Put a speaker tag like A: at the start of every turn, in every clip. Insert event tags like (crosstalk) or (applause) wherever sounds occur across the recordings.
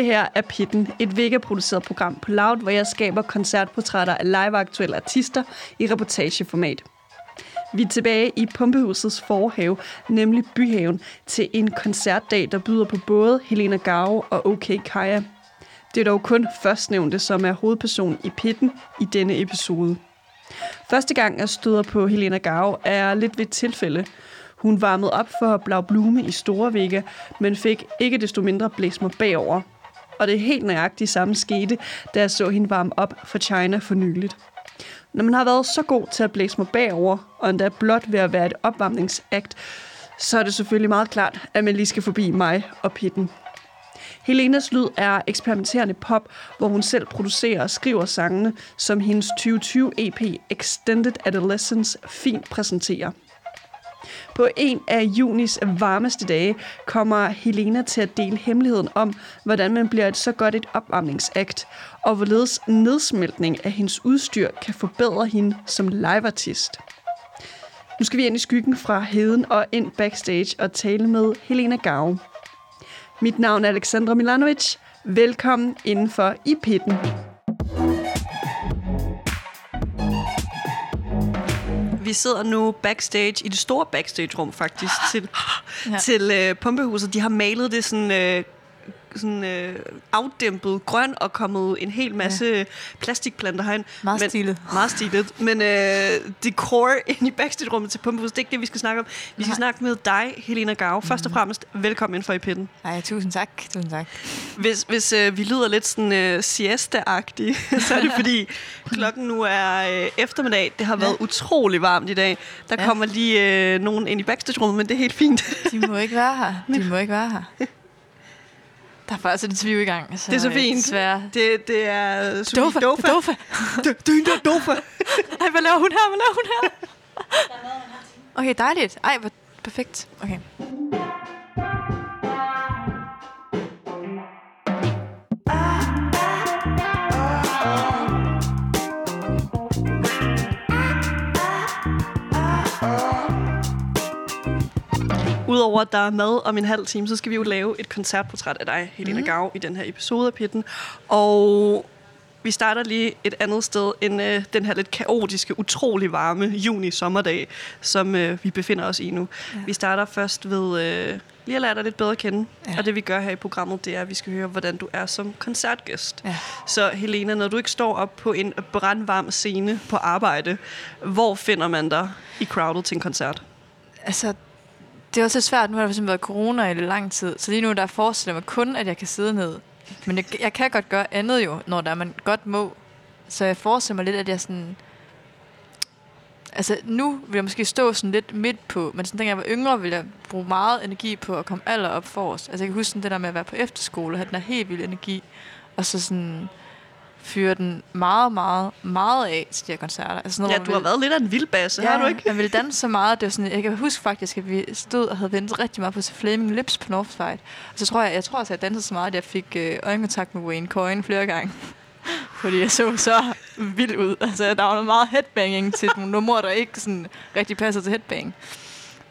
A: Det her er Pitten, et Vega-produceret program på Loud, hvor jeg skaber koncertportrætter af live-aktuelle artister i reportageformat. Vi er tilbage i Pumpehusets forhave, nemlig Byhaven, til en koncertdag, der byder på både Helena Gave og OK Kaja. Det er dog kun førstnævnte, som er hovedperson i Pitten i denne episode. Første gang, jeg støder på Helena Gave, er lidt ved et tilfælde. Hun varmede op for Blau Blume i Store Vega, men fik ikke desto mindre blæst mig bagover. Og det er helt nøjagtigt samme skete, da jeg så hende varme op for China for nyligt. Når man har været så god til at blæse mig bagover, og endda blot ved at være et opvarmningsakt, så er det selvfølgelig meget klart, at man lige skal forbi mig og pitten. Helenas lyd er eksperimenterende pop, hvor hun selv producerer og skriver sangene, som hendes 2020 EP Extended Adolescence fint præsenterer. På en af junis varmeste dage kommer Helena til at dele hemmeligheden om, hvordan man bliver et så godt et opvarmningsakt, og hvorledes nedsmeltning af hendes udstyr kan forbedre hende som liveartist. Nu skal vi ind i skyggen fra heden og ind backstage og tale med Helena Gave. Mit navn er Alexandra Milanovic. Velkommen indenfor i pitten. Vi sidder nu backstage, i det store backstage-rum faktisk, til, (gasps) ja. til uh, Pumpehuset. De har malet det sådan... Uh, sådan øh, afdæmpet grøn og kommet en hel masse ja. plastikplanter herind.
B: Meget men, stilet.
A: Meget stilet. Men øh, decor ind i backstage-rummet til Pumpehus, det er ikke det, vi skal snakke om. Vi skal Nej. snakke med dig, Helena Gau. Først og mhm. fremmest, velkommen ind for i pitten.
B: Nej, tusind tak. Tusind tak.
A: Hvis, hvis øh, vi lyder lidt sådan øh, siesta-agtige, (laughs) så er det fordi, klokken nu er øh, eftermiddag. Det har været ja. utrolig varmt i dag. Der ja. kommer lige øh, nogen ind i backstage-rummet, men det er helt fint.
B: De må ikke være her. De (laughs) må ikke være her. Der er faktisk en tvivl i gang.
A: Så det er så fint. Svær. Det, det er
B: Sofie Dofa. Dofa. (laughs) Dofa.
A: Du er Dofa.
B: Ej, hvad laver hun her? Hvad laver hun her? Okay, dejligt. Ej, hvor perfekt. Okay.
A: Udover at der er mad om en halv time, så skal vi jo lave et koncertportræt af dig, Helena mm. Gav, i den her episode af Pitten. Og vi starter lige et andet sted end øh, den her lidt kaotiske, utrolig varme juni-sommerdag, som øh, vi befinder os i nu. Ja. Vi starter først ved øh, lige at lære dig lidt bedre at kende. Ja. Og det vi gør her i programmet, det er, at vi skal høre, hvordan du er som koncertgæst. Ja. Så Helena, når du ikke står op på en brandvarm scene på arbejde, hvor finder man dig i crowdet til en koncert?
B: Altså, det er også svært. Nu har der været corona i lang tid, så lige nu der forestiller mig kun, at jeg kan sidde ned. Men jeg, jeg kan godt gøre andet jo, når der man godt må. Så jeg forestiller mig lidt, at jeg sådan... Altså, nu vil jeg måske stå sådan lidt midt på, men sådan, da jeg var yngre, ville jeg bruge meget energi på at komme aller op for os. Altså, jeg kan huske sådan det der med at være på efterskole og have den der helt vild energi. Og så sådan fyre den meget, meget, meget af til de her koncerter.
A: Altså noget, ja, du har vil... været lidt af en vildbasse,
B: ja,
A: har du ikke?
B: jeg ville danse så meget. Det var sådan, jeg kan huske faktisk, at vi stod og havde ventet rigtig meget på se Flaming Lips på Northside. Og så tror jeg, jeg tror også, at jeg dansede så meget, at jeg fik øh, øjenkontakt med Wayne Coyne flere gange. (laughs) Fordi jeg så så vild ud. Altså, der var noget meget headbanging til nogle numre, der ikke sådan rigtig passer til headbang.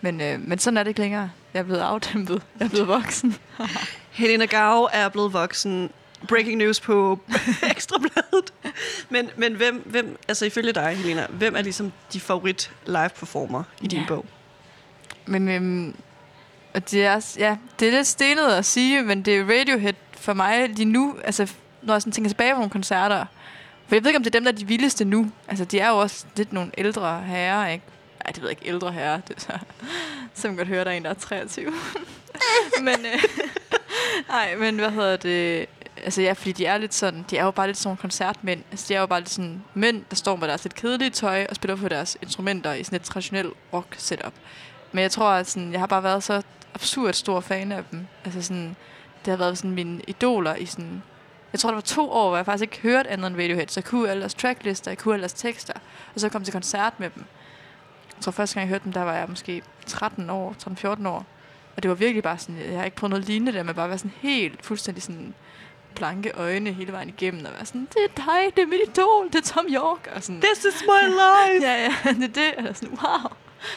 B: Men, øh, men sådan er det ikke længere. Jeg er blevet afdæmpet. Jeg er blevet voksen.
A: Helena Gau er blevet voksen breaking news på (laughs) Ekstrabladet. Men, men hvem, hvem, altså ifølge dig, Helena, hvem er ligesom de favorit live performer i din ja. bog?
B: Men øhm, det er, ja, det er lidt stenet at sige, men det er Radiohead for mig lige nu, altså når jeg sådan tænker tilbage på nogle koncerter, for jeg ved ikke, om det er dem, der er de vildeste nu. Altså, de er jo også lidt nogle ældre herrer, ikke? Nej, det ved jeg ikke. Ældre herrer. Det så, man godt høre, der er en, der er 23. (laughs) men, øh, (laughs) nej, men hvad hedder det? Altså ja, fordi de er lidt sådan, de er jo bare lidt sådan koncertmænd. Altså de er jo bare lidt sådan mænd, der står med deres lidt kedelige tøj og spiller på deres instrumenter i sådan et traditionelt rock setup. Men jeg tror, at sådan, jeg har bare været så absurd stor fan af dem. Altså sådan, det har været sådan mine idoler i sådan, jeg tror, det var to år, hvor jeg faktisk ikke hørte andet end Radiohead. Så jeg kunne alle deres tracklister, jeg kunne alle deres tekster. Og så kom jeg til koncert med dem. Jeg tror, første gang jeg hørte dem, der var jeg måske 13 år, 13-14 år. Og det var virkelig bare sådan, jeg har ikke prøvet noget lignende der, men bare være sådan helt fuldstændig sådan blanke øjne hele vejen igennem, og være sådan, det er dig, det er mit idol, det er Tom York. Og sådan,
A: This is my life!
B: ja, ja, (laughs) det er det. Og sådan, wow,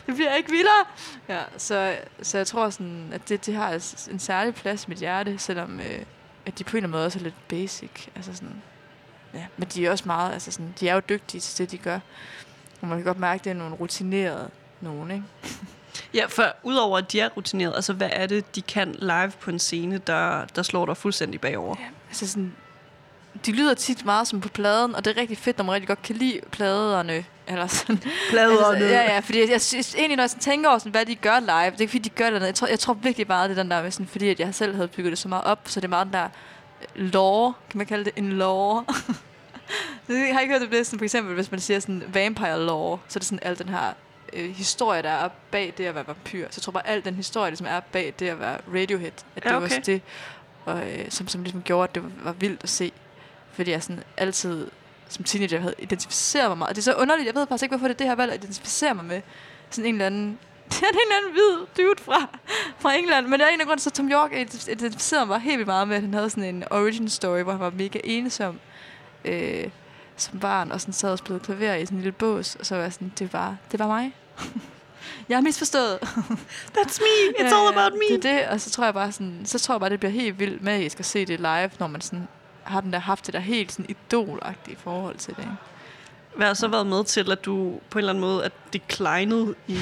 B: det bliver ikke vildere. Ja, så, så jeg tror sådan, at det, det har en særlig plads i mit hjerte, selvom, øh, at de på en eller anden måde også er lidt basic. Altså sådan, ja, men de er også meget, altså sådan, de er jo dygtige til det, de gør. Og man kan godt mærke, at det er nogle rutinerede nogen, ikke? (laughs)
A: Ja, for udover at de er rutineret, altså hvad er det, de kan live på en scene, der, der slår dig fuldstændig bagover?
B: Ja, altså sådan, de lyder tit meget som på pladen, og det er rigtig fedt, når man rigtig godt kan lide pladerne. Eller sådan.
A: Pladerne.
B: Altså, ja, ja, fordi jeg, jeg synes egentlig, når jeg sådan tænker over, sådan, hvad de gør live, det er fordi, de gør det. Jeg tror, jeg tror virkelig bare, det er den der med, sådan, fordi at jeg selv havde bygget det så meget op, så det er meget den der øh, lore, kan man kalde det en lore. (laughs) jeg har ikke hørt det, det sådan, for eksempel, hvis man siger sådan vampire lore, så er det sådan al den her øh, historie, der er bag det at være vampyr. Så jeg tror bare, al den historie, som er bag det at være Radiohead, at det
A: Ja,
B: var
A: okay.
B: også det, og, øh, som, som ligesom gjorde, at det var, var vildt at se. Fordi jeg sådan altid som teenager havde identificeret mig meget. Og det er så underligt, jeg ved faktisk ikke, hvorfor det er det her valg at identificere mig med. Sådan en eller anden (laughs) det er en eller anden hvid dude fra, fra England. Men det er en af grunden, så Tom York identificerede mig helt vildt meget med, at han havde sådan en origin story, hvor han var mega ensom øh, som barn, og sådan sad og spillede klaver i sådan en lille bås. Og så var jeg sådan, det var, det var mig. (laughs) jeg har misforstået.
A: That's me! It's all about me!
B: Det er det, og så tror jeg bare sådan, så tror jeg bare, det bliver helt vildt magisk at se det live, når man sådan har den der haft det der helt sådan idolagtige forhold til det. ikke?
A: Hvad har så været med til, at du på en eller anden måde er declinet i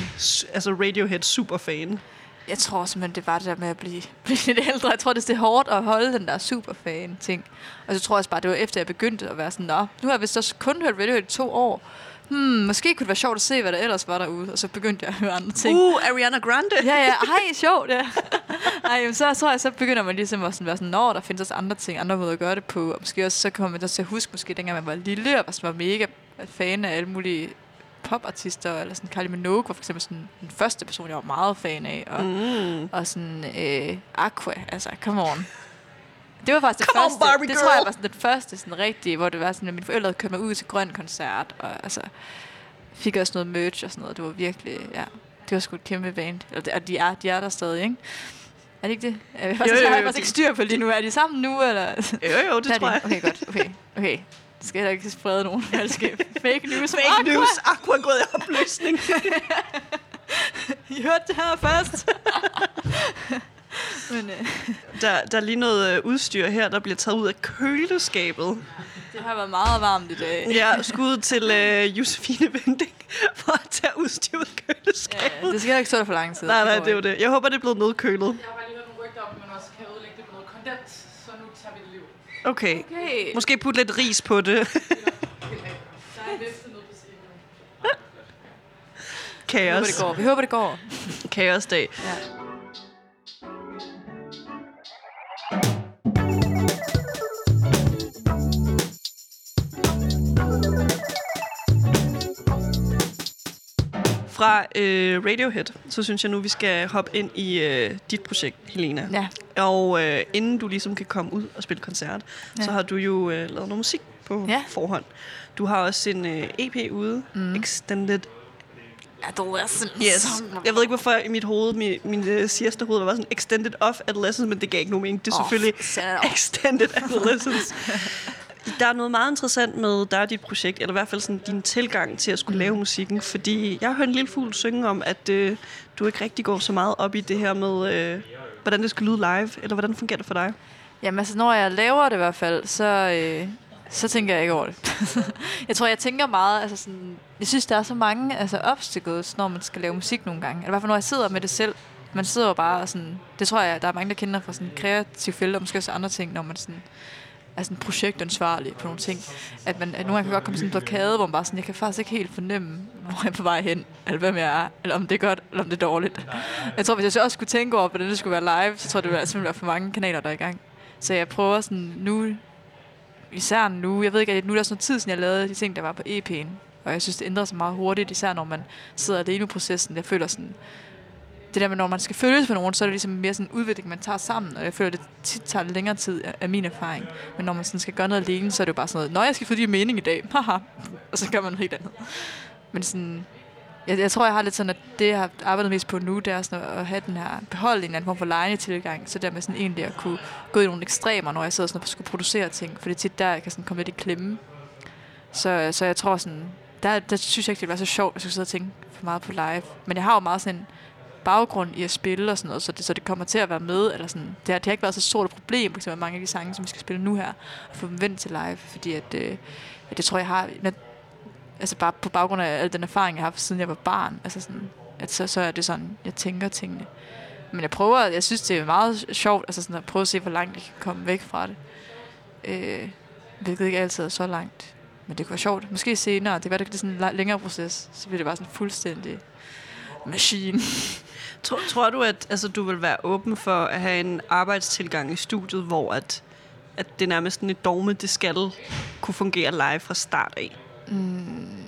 A: altså Radiohead superfan?
B: Jeg tror simpelthen, det var det der med at blive, (laughs) blive lidt ældre. Jeg tror, det er hårdt at holde den der superfan-ting. Og så tror jeg også bare, det var efter, jeg begyndte at være sådan, Nå, nu har jeg vist også kun hørt Radiohead i to år. Hmm, måske kunne det være sjovt at se, hvad der ellers var derude. Og så begyndte jeg at høre andre ting.
A: Uh, Ariana Grande!
B: Ja, ja, (laughs) ej, sjovt, ja. Ej, så tror jeg, så begynder man ligesom at sådan være sådan, når der findes også andre ting, andre måder at gøre det på. Og måske også, så kommer man til at huske, måske dengang man var lille, og var mega fan af alle mulige popartister, eller sådan Kylie Minogue var for eksempel sådan den første person, jeg var meget fan af, og,
A: Mm.
B: og sådan øh, Aqua, altså, come on. Det var faktisk det
A: Come on,
B: første,
A: Barbie
B: det tror jeg var sådan den første sådan rigtige, hvor det var sådan, at mine forældre havde kørt mig ud til grøn koncert, og altså, fik også noget merch og sådan noget. Det var virkelig, ja, det var sgu et kæmpe band. Det, og de er, de er der stadig, ikke? Er det ikke det? Jeg, jo,
A: jo,
B: jo, jeg har
A: jo,
B: faktisk ikke styr på lige nu. Er de sammen nu, eller?
A: Jo, jo, det tror jeg.
B: Okay, godt. Okay, okay. Det skal heller ikke sprede nogen falske (laughs) fake news.
A: Fake
B: Aqua.
A: news. Aqua er gået i opløsning. (laughs)
B: I hørte det her først. (laughs) (laughs) Men øh,
A: Der, der er lige noget øh, udstyr her, der bliver taget ud af køleskabet.
B: det har været meget varmt i dag.
A: Ja, skud til øh, Josefine Vending for at tage udstyr ud af køleskabet.
B: Ja, det skal ikke stå der for lang tid.
A: Nej, nej, det er jo det. Jeg håber, det er blevet nedkølet.
C: Jeg har bare lige hørt nogle rygter om, at man også kan ødelægge det med noget kondens, så nu tager vi det liv.
A: Okay.
B: Okay.
A: Måske putte lidt ris på det.
C: Er nu.
B: Vi håber,
A: Kaos.
B: det går. Vi håber, det går.
A: Kaosdag.
B: Ja.
A: Fra øh, Radiohead, så synes jeg nu, vi skal hoppe ind i øh, dit projekt, Helena.
B: Ja.
A: Og øh, inden du ligesom kan komme ud og spille koncert, ja. Så har du jo øh, lavet noget musik på ja. Forhånd. Du har også en øh, EP ude, mm. Extended.
B: Adolescence.
A: Yes. Jeg ved ikke, hvorfor i mit hoved, min, min øh, sieste hoved, var sådan Extended of Adolescence, men det gav ikke nogen mening. Det er
B: Off.
A: selvfølgelig. Extended Adolescence. (laughs) Der er noget meget interessant med dig og dit projekt, eller i hvert fald sådan din tilgang til at skulle lave musikken, fordi jeg har hørt en lille fugl synge om, at øh, du ikke rigtig går så meget op i det her med, øh, hvordan det skal lyde live, eller hvordan fungerer det for dig?
B: Jamen altså, når jeg laver det i hvert fald, så, øh, så tænker jeg ikke over det. (laughs) jeg tror, jeg tænker meget, altså sådan, jeg synes, der er så mange altså, obstacles, når man skal lave musik nogle gange. Eller i hvert fald, når jeg sidder med det selv. Man sidder jo bare og sådan, det tror jeg, der er mange, der kender fra sådan kreative felt, og måske også andre ting, når man sådan er sådan projektansvarlig på nogle ting. At man at nogle gange kan godt komme sådan en blokade, hvor man bare sådan, jeg kan faktisk ikke helt fornemme, hvor jeg er på vej hen, eller hvem jeg er, eller om det er godt, eller om det er dårligt. Jeg tror, hvis jeg så også skulle tænke over, hvordan det skulle være live, så tror jeg, det ville simpelthen være for mange kanaler, der er i gang. Så jeg prøver sådan nu, især nu, jeg ved ikke, at nu er der sådan noget tid, siden jeg lavede de ting, der var på EP'en. Og jeg synes, det ændrer sig meget hurtigt, især når man sidder alene i processen. Jeg føler sådan, det der med, når man skal følges med nogen, så er det ligesom mere sådan en udvikling, man tager sammen. Og jeg føler, det tit tager længere tid af, min erfaring. Men når man sådan skal gøre noget alene, så er det jo bare sådan noget, Nå, jeg skal få din mening i dag. (laughs) Haha. og så gør man noget helt andet. Men sådan, jeg, jeg tror, jeg har lidt sådan, at det, jeg har arbejdet mest på nu, det er sådan at have den her, beholde en eller anden form for lejende tilgang, så der med sådan egentlig at kunne gå i nogle ekstremer, når jeg sidder sådan og skulle producere ting, for det er tit der, jeg kan sådan komme lidt i klemme. Så, så jeg tror sådan, der, der synes jeg ikke, det ville være så sjovt, at jeg skulle sidde og tænke for meget på live. Men jeg har jo meget sådan en baggrund i at spille og sådan noget, så det, så det kommer til at være med. Eller sådan. Det, har, det har ikke været så stort et problem, for eksempel mange af de sange, som vi skal spille nu her, at få dem vendt til live, fordi at, øh, at det tror jeg har, når, altså bare på baggrund af al den erfaring, jeg har haft, siden jeg var barn, altså sådan, at så, så er det sådan, jeg tænker tingene. Men jeg prøver, jeg synes, det er meget sjovt, altså sådan at prøve at se, hvor langt jeg kan komme væk fra det. Øh, hvilket ikke altid er så langt. Men det kunne være sjovt. Måske senere. Det kan være, det er sådan en længere proces. Så bliver det bare sådan fuldstændig machine. (laughs)
A: Tror, tror du, at altså, du vil være åben for at have en arbejdstilgang i studiet, hvor at, at det er nærmest en et dogme, det skal kunne fungere live fra start af? Mm.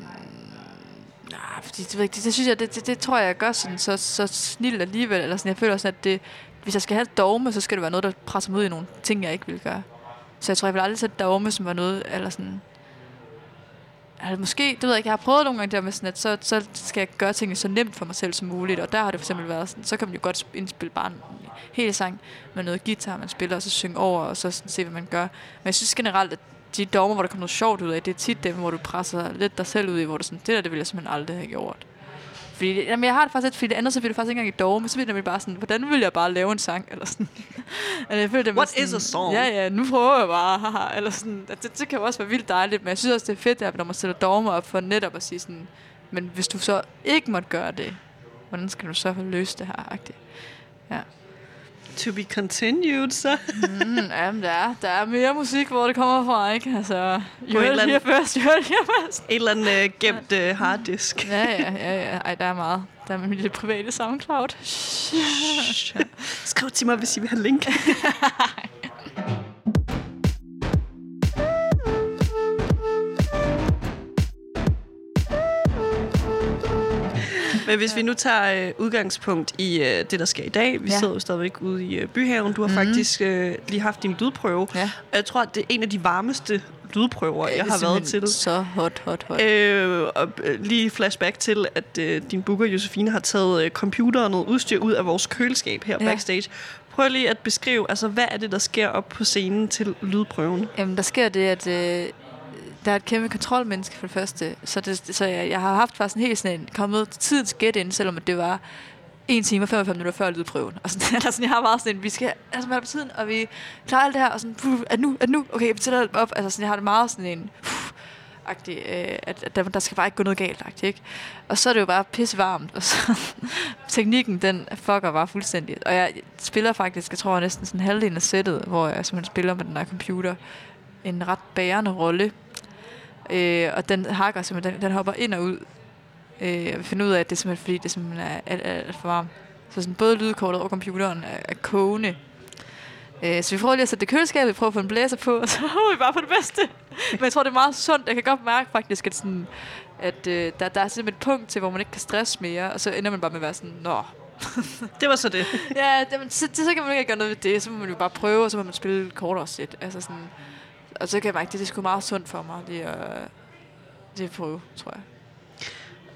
B: Nej, fordi det, det, det synes jeg, det, det, det, tror jeg, jeg gør sådan, så, så snilt alligevel. Eller sådan, jeg føler sådan, at det, hvis jeg skal have et dogme, så skal det være noget, der presser mig ud i nogle ting, jeg ikke vil gøre. Så jeg tror, jeg vil aldrig sætte dogme, som var noget, eller sådan... Altså, måske, det ved jeg ikke, jeg har prøvet nogle gange der med sådan, at så, så skal jeg gøre tingene så nemt for mig selv som muligt, og der har det for eksempel været sådan, så kan man jo godt indspille bare en hel sang med noget guitar, man spiller, og så synge over, og så sådan, se, hvad man gør. Men jeg synes generelt, at de dogmer, hvor der kommer noget sjovt ud af, det er tit dem, hvor du presser lidt dig selv ud i, hvor du sådan, det der, det ville jeg simpelthen aldrig have gjort. Fordi, jamen, jeg har det faktisk lidt, fordi det andet, så bliver det faktisk ikke engang et dogme, så bliver det nemlig bare sådan, hvordan vil jeg bare lave en sang, eller sådan. (laughs) altså, jeg føler, det
A: What
B: sådan,
A: is a song?
B: Ja, ja, nu prøver jeg bare, haha, eller sådan. at Det, det, kan jo også være vildt dejligt, men jeg synes også, det er fedt, at når man sætter dogmer op for netop at sige sådan, men hvis du så ikke måtte gøre det, hvordan skal du så løse det her, agtigt?
A: To be continued, så.
B: Mm, jamen, der er, der er mere musik, hvor det kommer fra, ikke? Altså, you heard it here first, you heard it here first.
A: Et eller andet uh, gemt uh, harddisk.
B: Ja, ja, ja, ja. Ej, der er meget. Der er min lille private SoundCloud.
A: Skriv til mig, hvis I vil have link. (laughs) Men hvis vi nu tager øh, udgangspunkt i øh, det, der sker i dag. Vi
B: Ja.
A: ja. sidder jo stadigvæk ude i øh, byhaven. Du har
B: Mhm.
A: mm-hmm. faktisk øh, lige haft din lydprøve.
B: Ja.
A: Jeg tror, at det er en af de varmeste lydprøver, jeg har været til.
B: Så hot, hot, hot.
A: Øh, og øh, lige flashback til, at øh, din booker Josefine har taget øh, computer og noget udstyr ud af vores køleskab her
B: Ja.
A: ja. backstage. Prøv lige at beskrive, altså hvad er det, der sker op på scenen til lydprøven?
B: Jamen, der sker det, at øh, der er et kæmpe kontrolmenneske for det første. Så, det, så jeg, jeg har haft faktisk en helt sådan en, kommet tidens gæt ind, selvom at det var 1 time og 45 minutter før lydprøven. Og sådan, (laughs) eller sådan, jeg har bare sådan en, vi skal altså være på tiden, og vi klarer alt det her, og sådan, puh, er nu, er nu? Okay, jeg betaler alt op. Altså sådan, jeg har det meget sådan en, puh, agtig, øh, at, at der, der, skal bare ikke gå noget galt, agtig, ikke? Og så er det jo bare pisse varmt, og så (laughs) teknikken, den fucker bare fuldstændig. Og jeg spiller faktisk, jeg tror næsten sådan halvdelen af sættet, hvor jeg simpelthen spiller med den her computer, en ret bærende rolle. Øh, og den hakker simpelthen, den, den hopper ind og ud. Øh, jeg vil finde ud af, at det er simpelthen fordi, det simpelthen er alt, alt, alt for varmt. Så sådan, både lydkortet og computeren er, er kogende. Øh, så vi prøver lige at sætte det køleskabet, vi prøver at få en blæser på, og så (laughs) håber vi bare på det bedste. Men jeg tror, det er meget sundt. Jeg kan godt mærke faktisk, at, sådan, at øh, der, der er simpelthen et punkt til, hvor man ikke kan stresse mere, og så ender man bare med at være sådan, nå, (laughs)
A: Det var så det.
B: ja, det, så, så, så kan man ikke gøre noget ved det. Så må man jo bare prøve, og så må man spille kortere sæt. Altså sådan, og så kan jeg mærke, at det er sgu meget sundt for mig, det at, det at prøve, tror jeg.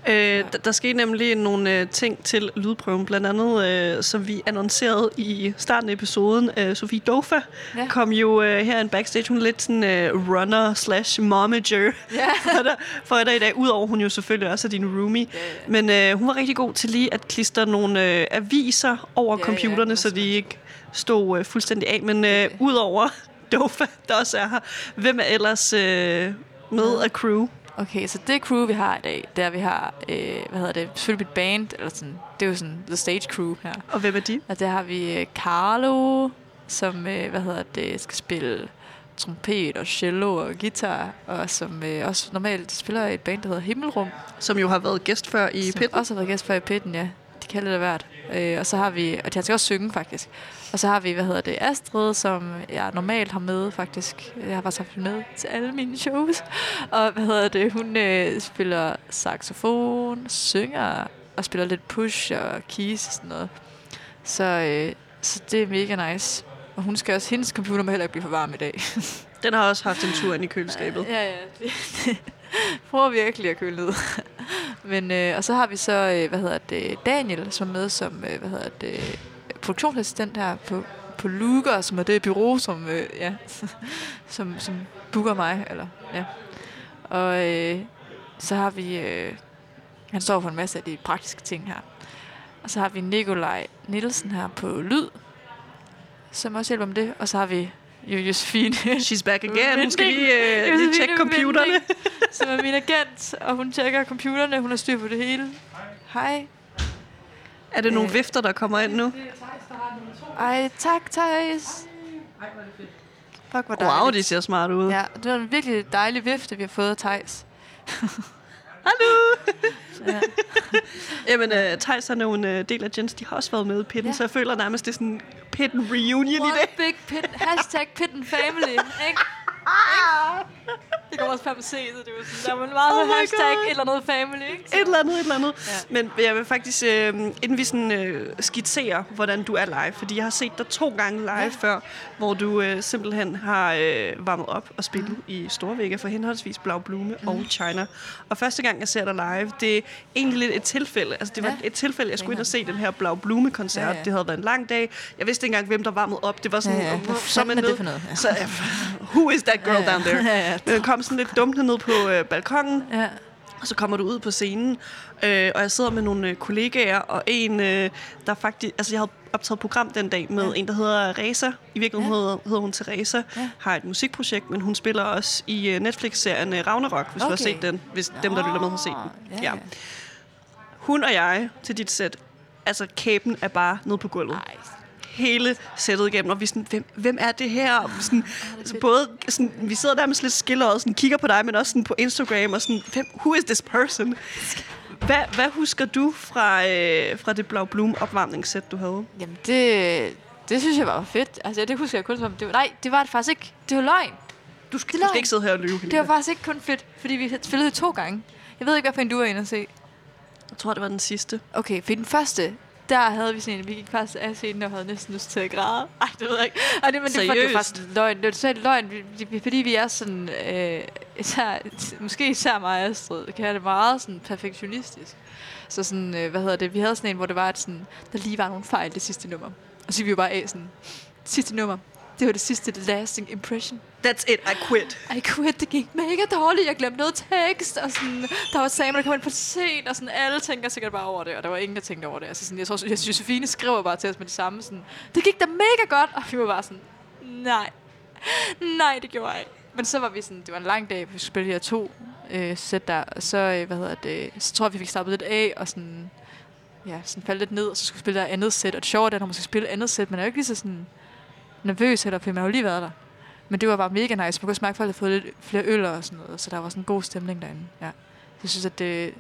A: Øh, der, der skete nemlig nogle øh, ting til lydprøven, blandt andet, øh, som vi annoncerede i starten af episoden. Øh, Sofie Dofa
B: Ja.
A: ja. kom jo øh, her en backstage. Hun er lidt sådan øh, runner slash momager
B: Ja. (laughs)
A: for dig, for dig i dag. Udover hun jo selvfølgelig også er din roomie.
B: Ja, ja.
A: Men øh, hun var rigtig god til lige at klistre nogle øh, aviser over
B: Ja,
A: ja,
B: ja,
A: computerne,
B: det
A: så de ikke stod øh, fuldstændig af. Men øh,
B: Okay.
A: udover Dofa, der også er her, hvem er ellers øh, med af crew?
B: Okay, så det crew, vi har i dag, der vi har, øh, hvad hedder det, selvfølgelig mit band, eller sådan, det er jo sådan the stage crew her.
A: Og hvem er de?
B: Og der har vi øh, Carlo, som, øh, hvad hedder det, skal spille trompet og cello og guitar, og som øh, også normalt spiller i et band, der hedder Himmelrum.
A: Som jo har været gæst før i
B: som
A: Pit.
B: også har været gæst før i pitten, ja. De kalder det hvert. Øh, og så har vi, og han skal også synge faktisk. Og så har vi, hvad hedder det, Astrid, som jeg normalt har med faktisk. Jeg har faktisk haft med til alle mine shows. Og hvad hedder det, hun øh, spiller saxofon, synger og spiller lidt push og keys og sådan noget. Så, øh, så det er mega nice. Og hun skal også, hendes computer må heller ikke blive for varm i dag. (laughs)
A: Den har også haft en tur ind i køleskabet.
B: Ja, ja. Det, prøver virkelig at køle ned. Men, øh, og så har vi så, øh, hvad hedder det, Daniel, som er med som, øh, hvad hedder det, produktionsassistent her på, på Luger, som er det bureau, som, øh, ja, (laughs) som, som booker mig, eller, ja. Og øh, så har vi, øh, han står for en masse af de praktiske ting her. Og så har vi Nikolaj Nielsen her på lyd, som også hjælper med det. Og så har vi jo Josefine,
A: She's back (laughs) again. Hun skal lige, øh, lige tjekke computerne.
B: Vinding, som er min agent, og hun tjekker computerne. Hun har styr på det hele. Hej.
A: Er det nogle
B: Øh.
A: vifter, der kommer ind nu?
B: Ej, tak, Thijs. Fuck, hvor dejligt.
A: Wow, de ser smart ud.
B: Ja, det var en virkelig dejlig vifte, vi har fået af Thijs. (laughs)
A: Hallo!
B: Ja. (laughs)
A: Jamen, uh, Thijs han er jo en uh, del af Jens. De har også været med i Pitten,
B: Ja.
A: så jeg føler nærmest, det er sådan Pitten reunion i
B: One
A: dag.
B: big pit, hashtag pit and family, ikke? (laughs) Det kommer også frem at se, så det var sådan, der var meget
A: Oh
B: hashtag
A: God.
B: et eller andet family, ikke? Så-
A: Et eller andet, et eller andet.
B: Ja.
A: Men jeg vil faktisk, øh, inden vi sådan, øh, skitserer, hvordan du er live, fordi jeg har set dig to gange live
B: Ja.
A: før, hvor du øh, simpelthen har øh, varmet op og spillet mm. i Storvægge for henholdsvis Blau Blume mm. og China. Og første gang, jeg ser dig live, det er egentlig lidt et tilfælde. Altså, det var
B: Ja.
A: et tilfælde, jeg skulle ind og se den her Blau Blume-koncert.
B: Ja,
A: Ja. Det havde været en lang dag. Jeg vidste ikke engang, hvem der varmede op. Det var sådan,
B: Ja, ja.
A: Så man
B: noget? Ja.
A: Så, øh, who is that girl
B: Ja, ja.
A: down there? (laughs)
B: Ja, ja.
A: Men kom sådan lidt dumt ned på øh, balkongen,
B: Ja.
A: og så kommer du ud på scenen, øh, og jeg sidder med nogle øh, kollegaer, og en, øh, der faktisk... Altså, jeg havde optaget program den dag med
B: Ja.
A: en, der hedder Reza. I virkeligheden
B: Ja.
A: hedder, hedder hun Teresa.
B: Ja.
A: Har et musikprojekt, men hun spiller også i øh, Netflix-serien øh, Ragnarok, hvis okay. du har set den. Hvis dem, der lytter med, har set den.
B: Ja, ja.
A: Hun og jeg til dit sæt, altså kæben er bare nede på gulvet
B: Ej,
A: hele sættet igennem, og vi er sådan, hvem, hvem er det her? Og sådan, så både, sådan, vi sidder der med lidt skiller og sådan, kigger på dig, men også sådan på Instagram, og sådan, hvem, who is this person? Hvad, hvad husker du fra, øh, fra det Blau Bloom opvarmningssæt, du havde?
B: Jamen, det, det synes jeg var fedt. Altså, det husker jeg kun som... Det var, nej, det var det faktisk ikke. Det var løgn.
A: Du skal, du skal ikke sidde her og lyve,
B: Det var faktisk ikke kun fedt, fordi vi spillede to gange. Jeg ved ikke, hvad for en du var inde at se.
A: Jeg tror, det var den sidste.
B: Okay, for den første, der havde vi sådan en, vi gik faktisk af scenen og havde næsten lyst til at græde. Ej, det ved jeg ikke. Ej, det, men det, var, det var
A: Seriøst?
B: faktisk løgn. Det var totalt løgn, fordi vi er sådan, øh, især, måske især mig og Astrid, kan have det meget sådan perfektionistisk. Så sådan, øh, hvad hedder det, vi havde sådan en, hvor det var, at sådan, der lige var nogle fejl det sidste nummer. Og så vi jo bare af sådan, sidste nummer, det var det sidste lasting impression.
A: That's it, I quit.
B: I quit, det gik mega dårligt. Jeg glemte noget tekst, og sådan, der var Sam, der kom ind for sent, og sådan, alle tænker sikkert bare over det, og der var ingen, der tænkte over det. Altså, sådan, jeg tror, at Josefine skriver bare til os med det samme, sådan, det gik da mega godt, og vi var bare sådan, nej, nej, det gjorde jeg ikke. Men så var vi sådan, det var en lang dag, vi skulle spille de her to øh, sæt der, og så, øh, hvad hedder det, så tror jeg, vi fik stoppet lidt af, og sådan, ja, sådan faldt lidt ned, og så skulle vi spille der andet sæt, og det sjove er, at når man skal spille andet sæt, man er jo ikke lige så sådan nervøs heller, for man har jo lige været der. Men det var bare mega nice. Man kunne smage, at folk havde fået lidt flere øl og sådan noget, så der var sådan en god stemning derinde. Ja. Jeg synes, at det,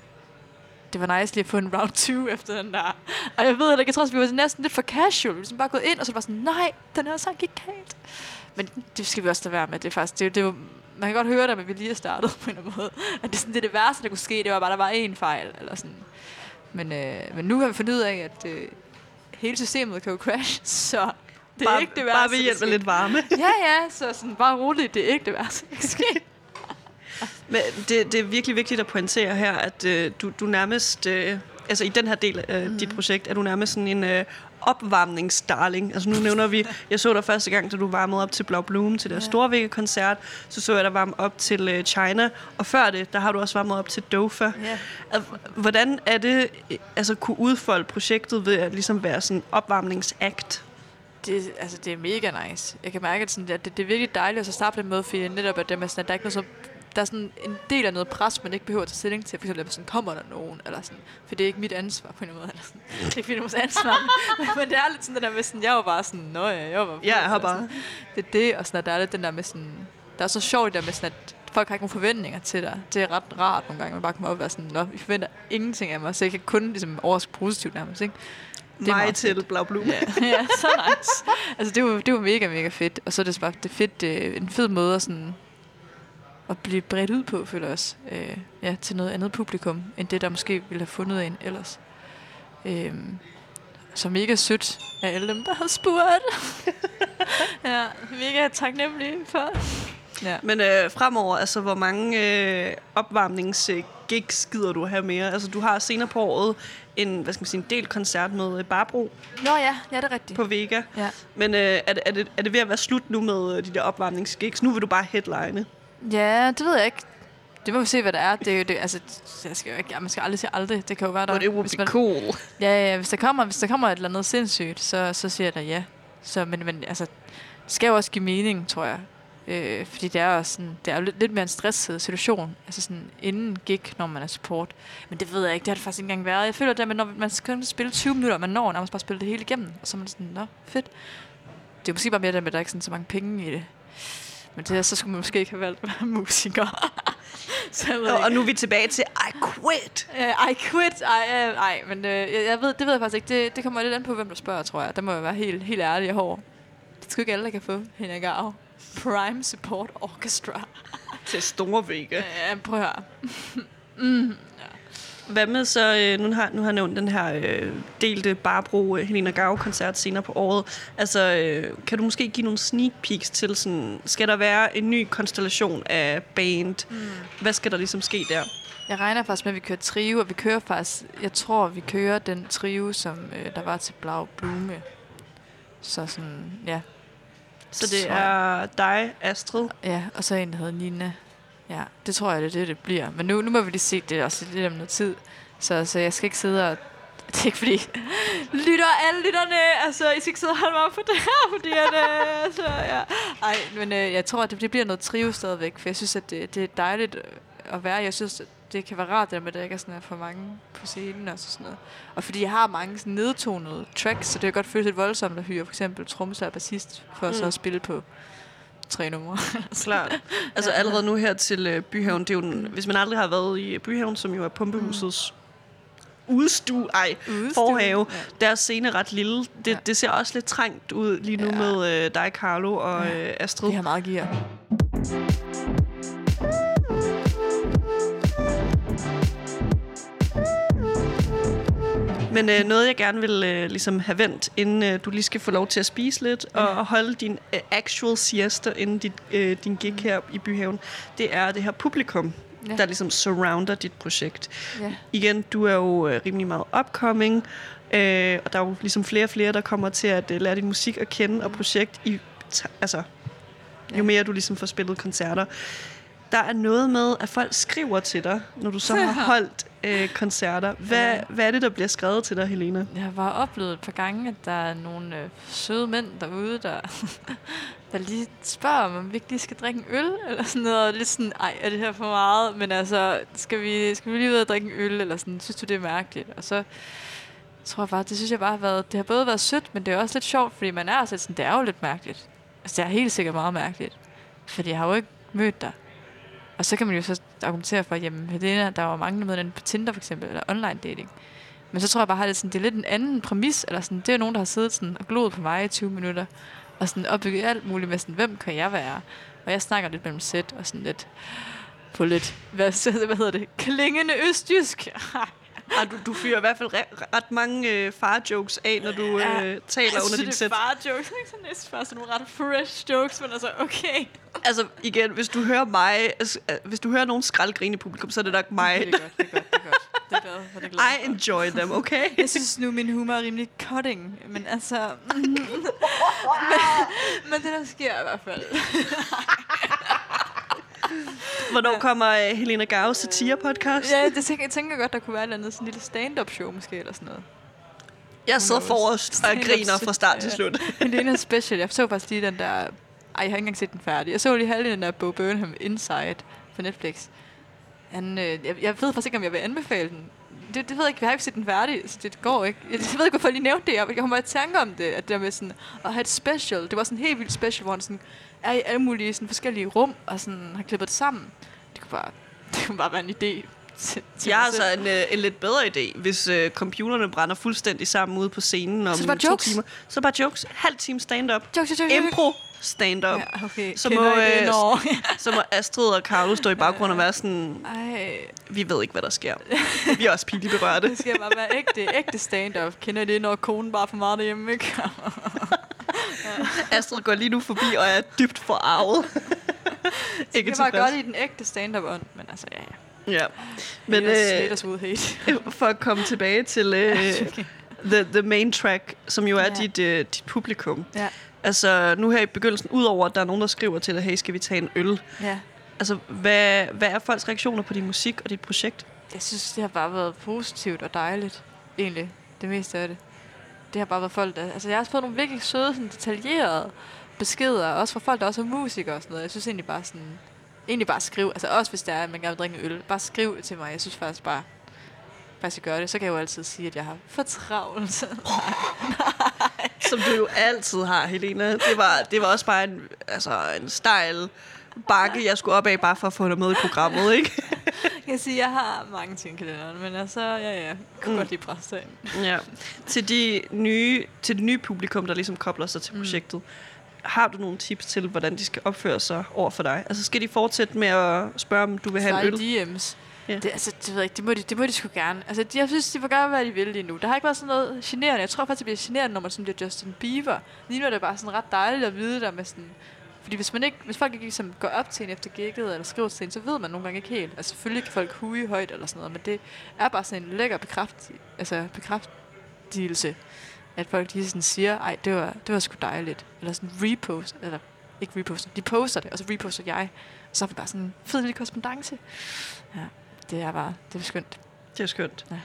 B: det var nice lige at få en round 2 (laughs) efter den der. Og jeg ved ikke, jeg tror også, vi var næsten lidt for casual. Vi var sådan bare gået ind, og så var sådan, nej, den her sang gik galt. Men det skal vi også lade være med. Det er faktisk, det, det var, man kan godt høre det, men vi lige er startet (laughs) på en eller anden måde. At det, sådan, det er det værste, der kunne ske. Det var bare, der var én fejl. Eller sådan. Men, øh, men nu har vi fundet ud af, at øh, hele systemet kan jo crash, (laughs) så det er
A: bare,
B: ikke det værste.
A: bare ved hjælp af lidt varme. (laughs)
B: Ja, ja, så sådan, bare roligt, det er ikke det værste, der (laughs) kan ske.
A: Men det, det er virkelig vigtigt at pointere her, at øh, du, du nærmest, øh, altså i den her del af mm. dit projekt, er du nærmest sådan en øh, opvarmningsdarling. Altså nu nævner vi, (laughs) jeg så dig første gang, da du varmede op til Blau Bloom, til deres
B: Ja.
A: Storvægge-koncert, så så jeg dig varme op til øh, China, og før det, der har du også varmet op til Dofa.
B: Ja.
A: Hvordan er det, øh, altså kunne udfolde projektet ved at ligesom være sådan en opvarmningsakt?
B: Det, altså, det er mega nice. Jeg kan mærke, at, sådan, at det, det er virkelig dejligt at så starte på den måde, fordi netop at, det med sådan, at der er ikke noget så der er sådan en del af noget pres, man ikke behøver at tage stilling til. For eksempel, at sådan, kommer der nogen? Eller sådan, for det er ikke mit ansvar på en eller anden måde. Eller sådan. Det er ikke vores ansvar. men, men, det er lidt sådan det der med, sådan, jeg var bare sådan, nå ja, jeg var bare...
A: Ja, jeg har bare...
B: Det er det, og sådan, at der er lidt den der med sådan... Der er så sjovt der med sådan, at folk har ikke nogen forventninger til dig. Det er ret rart nogle gange, man bare kommer op og være sådan, nå, vi forventer ingenting af mig, så jeg kan kun ligesom overraske positivt nærmest, ikke? Det
A: Mig til. Blau Bloom.
B: Ja, (laughs) ja så nice. Altså, det var, det var mega, mega fedt. Og så er det bare det fedt, øh, en fed måde at, sådan, at blive bredt ud på, føler jeg også. Øh, ja, til noget andet publikum, end det, der måske ville have fundet en ellers. Øh, så mega sødt af alle dem, der har spurgt. (laughs) ja, mega taknemmelig for. Ja.
A: Men øh, fremover, altså hvor mange øh, opvarmningsgigs gider du have mere? Altså du har senere på året en, hvad skal man sige, en del koncert med øh, Barbro
B: Nå ja, ja, det er rigtigt.
A: på Vega.
B: Ja.
A: Men øh, er, det, er, det, er det ved at være slut nu med øh, de der opvarmningsgigs? Nu vil du bare headline.
B: ja, det ved jeg ikke. det må vi se, hvad det er. Det er jo det, altså, jeg skal jo ikke, man skal aldrig sige aldrig. Det kan jo være, der...
A: But it would be
B: man,
A: cool.
B: Ja, ja, hvis der kommer, hvis der kommer et eller andet sindssygt, så, så siger jeg da ja. Så, men, men altså, det skal jo også give mening, tror jeg. Øh, fordi det er jo sådan, det er jo lidt, lidt mere en stresset situation, altså sådan inden gig, når man er support. Men det ved jeg ikke, det har det faktisk ikke engang været. Jeg føler det, at når man skal spille 20 minutter, man når nærmest bare spille det hele igennem, og så er man sådan, nå, fedt. Det er måske bare mere det med, at der er ikke sådan så mange penge i det. Men det, så skulle man måske ikke have valgt at være musiker. (laughs) så jeg ved
A: Og, og nu er vi tilbage til I quit.
B: Uh, I quit. Ej, uh, ej men uh, jeg, jeg ved, det ved jeg faktisk ikke. Det, det kommer lidt an på, hvem du spørger, tror jeg. Der må jeg være helt, helt ærlig og hård. Det er sgu ikke alle, der kan få Henrik Gav. Prime Support Orchestra. (laughs)
A: Til store vægge.
B: Ja, prøv at høre. (laughs)
A: Hvad med så, øh, nu har nu har jeg nævnt den her øh, delte Barbro øh, Helena Gau koncert senere på året. Altså, øh, kan du måske give nogle sneak peeks til sådan, skal der være en ny konstellation af band? Mm. Hvad skal der ligesom ske der?
B: Jeg regner faktisk med, at vi kører trio, og vi kører faktisk, jeg tror, vi kører den trio, som øh, der var til Blau Blume. Så sådan, ja.
A: Så det
B: Så-
A: er dig, Astrid.
B: Ja, og så en, der hedder Nina. Ja, det tror jeg, det er det, det bliver. Men nu, nu må vi lige se det også lidt om noget tid. Så, så jeg skal ikke sidde og... (laughs) Det er ikke fordi... Lytter alle lytterne! Altså, I skal ikke sidde og holde mig op for det her, fordi at... Øh, altså, ja. Ej, men øh, jeg tror, at det, det bliver noget trio stadigvæk, for jeg synes, at det, det er dejligt at være. Jeg synes, at det kan være rart, det der med, at der ikke er sådan, er for mange på scenen og sådan noget. Og fordi jeg har mange sådan nedtonede tracks, så det kan godt føles lidt voldsomt at hyre for eksempel trommeslager og bassist, for mm. så
A: Mm.
B: at spille på tre numre. (laughs)
A: Klart. Altså allerede nu her til øh, Byhaven, det er jo en, hvis man aldrig har været i Byhaven, som jo er pumpehusets udstue, ej, forhave,
B: Ja.
A: deres scene er ret lille. Det,
B: Ja.
A: det ser også lidt trængt ud lige nu
B: Ja.
A: med øh, dig, Carlo og
B: Ja.
A: øh, Astrid.
B: Det har meget gear.
A: Men øh, noget, jeg gerne vil øh, ligesom have vendt, inden øh, du lige skal få lov til at spise lidt, og, og holde din øh, actual siesta inden dit, øh, din gig her i Byhaven, det er det her publikum,
B: Ja.
A: ja. der ligesom surrounder dit projekt.
B: Ja.
A: Igen, du er jo øh, rimelig meget upcoming, øh, og der er jo ligesom flere og flere, der kommer til at øh, lære din musik at kende og projekt i, altså,
B: Ja.
A: jo mere du ligesom får spillet koncerter. Der er noget med, at folk skriver til dig, når du så har holdt øh, koncerter. Hvad,
B: Ja.
A: hvad er det, der bliver skrevet til dig, Helena?
B: Jeg har oplevet et par gange, at der er nogle øh, søde mænd derude, der, (laughs) der lige spørger, om vi ikke lige skal drikke en øl, eller sådan noget. Og lidt sådan, ej, er det her for meget? Men altså, skal vi, skal vi lige ud og drikke en øl, eller sådan, synes du, det er mærkeligt? Og så tror jeg bare, det synes jeg bare har været, det har både været sødt, men det er også lidt sjovt, fordi man er også lidt sådan, det er jo lidt mærkeligt. Altså, det er helt sikkert meget mærkeligt. Fordi jeg har jo ikke mødt dig. Og så kan man jo så argumentere for, jamen, Helena, der var mange, der mødte den på Tinder for eksempel, eller online dating. Men så tror jeg bare, at det, er sådan, det er lidt en anden præmis, eller sådan, det er jo nogen, der har siddet sådan, og gloet på mig i 20 minutter, og sådan opbygget alt muligt med sådan, hvem kan jeg være? Og jeg snakker lidt mellem sæt, og sådan lidt på lidt, hvad, (laughs) hvad hedder det, klingende østjysk. (laughs)
A: Ah, du, du fyrer i hvert fald re- ret mange øh, far-jokes af, når du
B: Ja.
A: øh, taler under dit
B: det
A: sæt.
B: er bare jokes, ikke? Sådan, det er bare sådan nogle ret fresh jokes, men altså, okay.
A: Altså igen, hvis du hører mig, altså, øh, hvis du hører nogen skraldgrine i publikum, så er det nok mig.
B: Det er godt, det er godt, det er godt. Det er for, det er glad (laughs)
A: I enjoy them, okay?
B: Jeg synes nu, min humor er rimelig cutting, men altså... (laughs) men, men det, der sker i hvert fald. (laughs)
A: Hvornår kommer øh, Helena Gau satire-podcast?
B: Ja, det tænker, jeg tænker godt, der kunne være et eller andet sådan en lille stand-up show måske, eller sådan noget.
A: Jeg sidder forrest og griner fra start til slut. (laughs)
B: Men det er en special. Jeg så faktisk lige den der... Ej, jeg har ikke engang set den færdig. Jeg så lige halvdelen af Bo Burnham Inside på Netflix. Han, øh, jeg, jeg ved faktisk ikke, om jeg vil anbefale den. Det, det ved jeg ikke. Jeg har ikke set den færdig, så det går ikke. Jeg, jeg ved ikke, hvorfor jeg lige nævnte det. Jeg, jeg kommer bare i tanke om det. At det der med sådan, at have et special. Det var sådan en helt vildt special, hvor han sådan, er i alle mulige sådan, forskellige rum, og sådan, har klippet det sammen. Det kunne bare, (laughs) det kunne bare være en idé. Til, til
A: Jeg har altså en, øh, en lidt bedre idé, hvis øh, computerne brænder fuldstændig sammen ude på scenen om
B: Så bare
A: to
B: jokes?
A: timer. Så bare jokes. Halv time stand-up.
B: Jokes, jokes, jokes.
A: Impro stand-up.
B: Ja, okay.
A: Så må, øh. Så må Astrid og Carlo stå i baggrunden og være sådan,
B: Ej,
A: vi ved ikke, hvad der sker. (laughs) Vi er også pinligt berørte.
B: det skal bare være ægte, ægte stand-up. Kender det, når konen bare for meget derhjemme, ikke? (laughs) (laughs)
A: Astrid går lige nu forbi og er dybt forarvet. (laughs) ikke
B: Det var godt i den ægte stand-up ånd, men altså, ja, ja.
A: Ja. Men øh,
B: hate.
A: for at komme tilbage til (laughs) øh, the, the main track, som jo er
B: Ja.
A: dit, øh, dit publikum.
B: Ja,
A: Altså nu her i begyndelsen, udover at der er nogen, der skriver til dig, hey, skal vi tage en øl?
B: ja.
A: Altså, hvad, hvad er folks reaktioner på din musik og dit projekt?
B: Jeg synes, det har bare været positivt og dejligt, egentlig. Det meste af det. Det har bare været folk, der... Altså, jeg har også fået nogle virkelig søde, sådan detaljerede beskeder, også fra folk, der også er musikere og sådan noget. Jeg synes egentlig bare sådan... Egentlig bare skriv. Altså også hvis det er, at man gerne vil drikke en øl. Bare skriv til mig. Jeg synes faktisk bare... Faktisk gør det. Så kan jeg jo altid sige, at jeg har for travlt. (laughs)
A: Som du jo altid har, Helena. Det var, det var også bare en, altså, en style bakke, jeg skulle op af, bare for at få dig med i programmet, ikke? (laughs)
B: jeg kan sige, jeg har mange ting i kalenderen, men altså, ja, ja, kunne mm. godt lige presse ind.
A: Ja. Til, de nye, til det nye publikum, der ligesom kobler sig til
B: Mm.
A: projektet, har du nogle tips til, hvordan de skal opføre sig over for dig? Altså, skal de fortsætte med at spørge, om du vil have en øl?
B: DM's.
A: Ja.
B: Det, altså, det, ved jeg ikke, det, må de, det må de sgu gerne. Altså, de, jeg synes, de får gøre, hvad de vil lige nu. Der har ikke været sådan noget generende. Jeg tror faktisk, det bliver generende, når man sådan bliver Justin Bieber. Lige nu er det bare sådan ret dejligt at vide der med sådan... Fordi hvis, man ikke, hvis folk ikke ligesom går op til en efter gigget eller skriver til en, så ved man nogle gange ikke helt. Altså selvfølgelig kan folk huge højt eller sådan noget, men det er bare sådan en lækker bekræft, altså bekræftelse, at folk lige sådan siger, ej, det var, det var sgu dejligt. Eller sådan repost, eller ikke reposter, de poster det, og så reposter jeg. Og så er det bare sådan en fed lille korrespondance. Ja, det er bare, det er skønt.
A: Det er skønt.
B: Ja.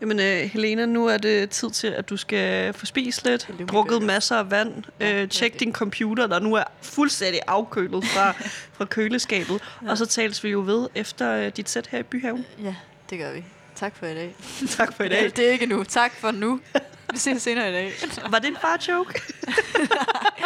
A: Jamen, øh, Helena, nu er det tid til, at du skal få spist lidt, drukket masser af vand,
B: Ja,
A: øh, tjek din computer, der nu er fuldstændig afkølet fra, (laughs) fra køleskabet.
B: Ja.
A: Og så tales vi jo ved efter øh, dit sæt her i Byhaven.
B: Ja, det gør vi. Tak for i dag. (laughs)
A: tak for i dag.
B: Det er ikke nu. Tak for nu. Vi ses senere i dag.
A: Var det en far joke? (laughs)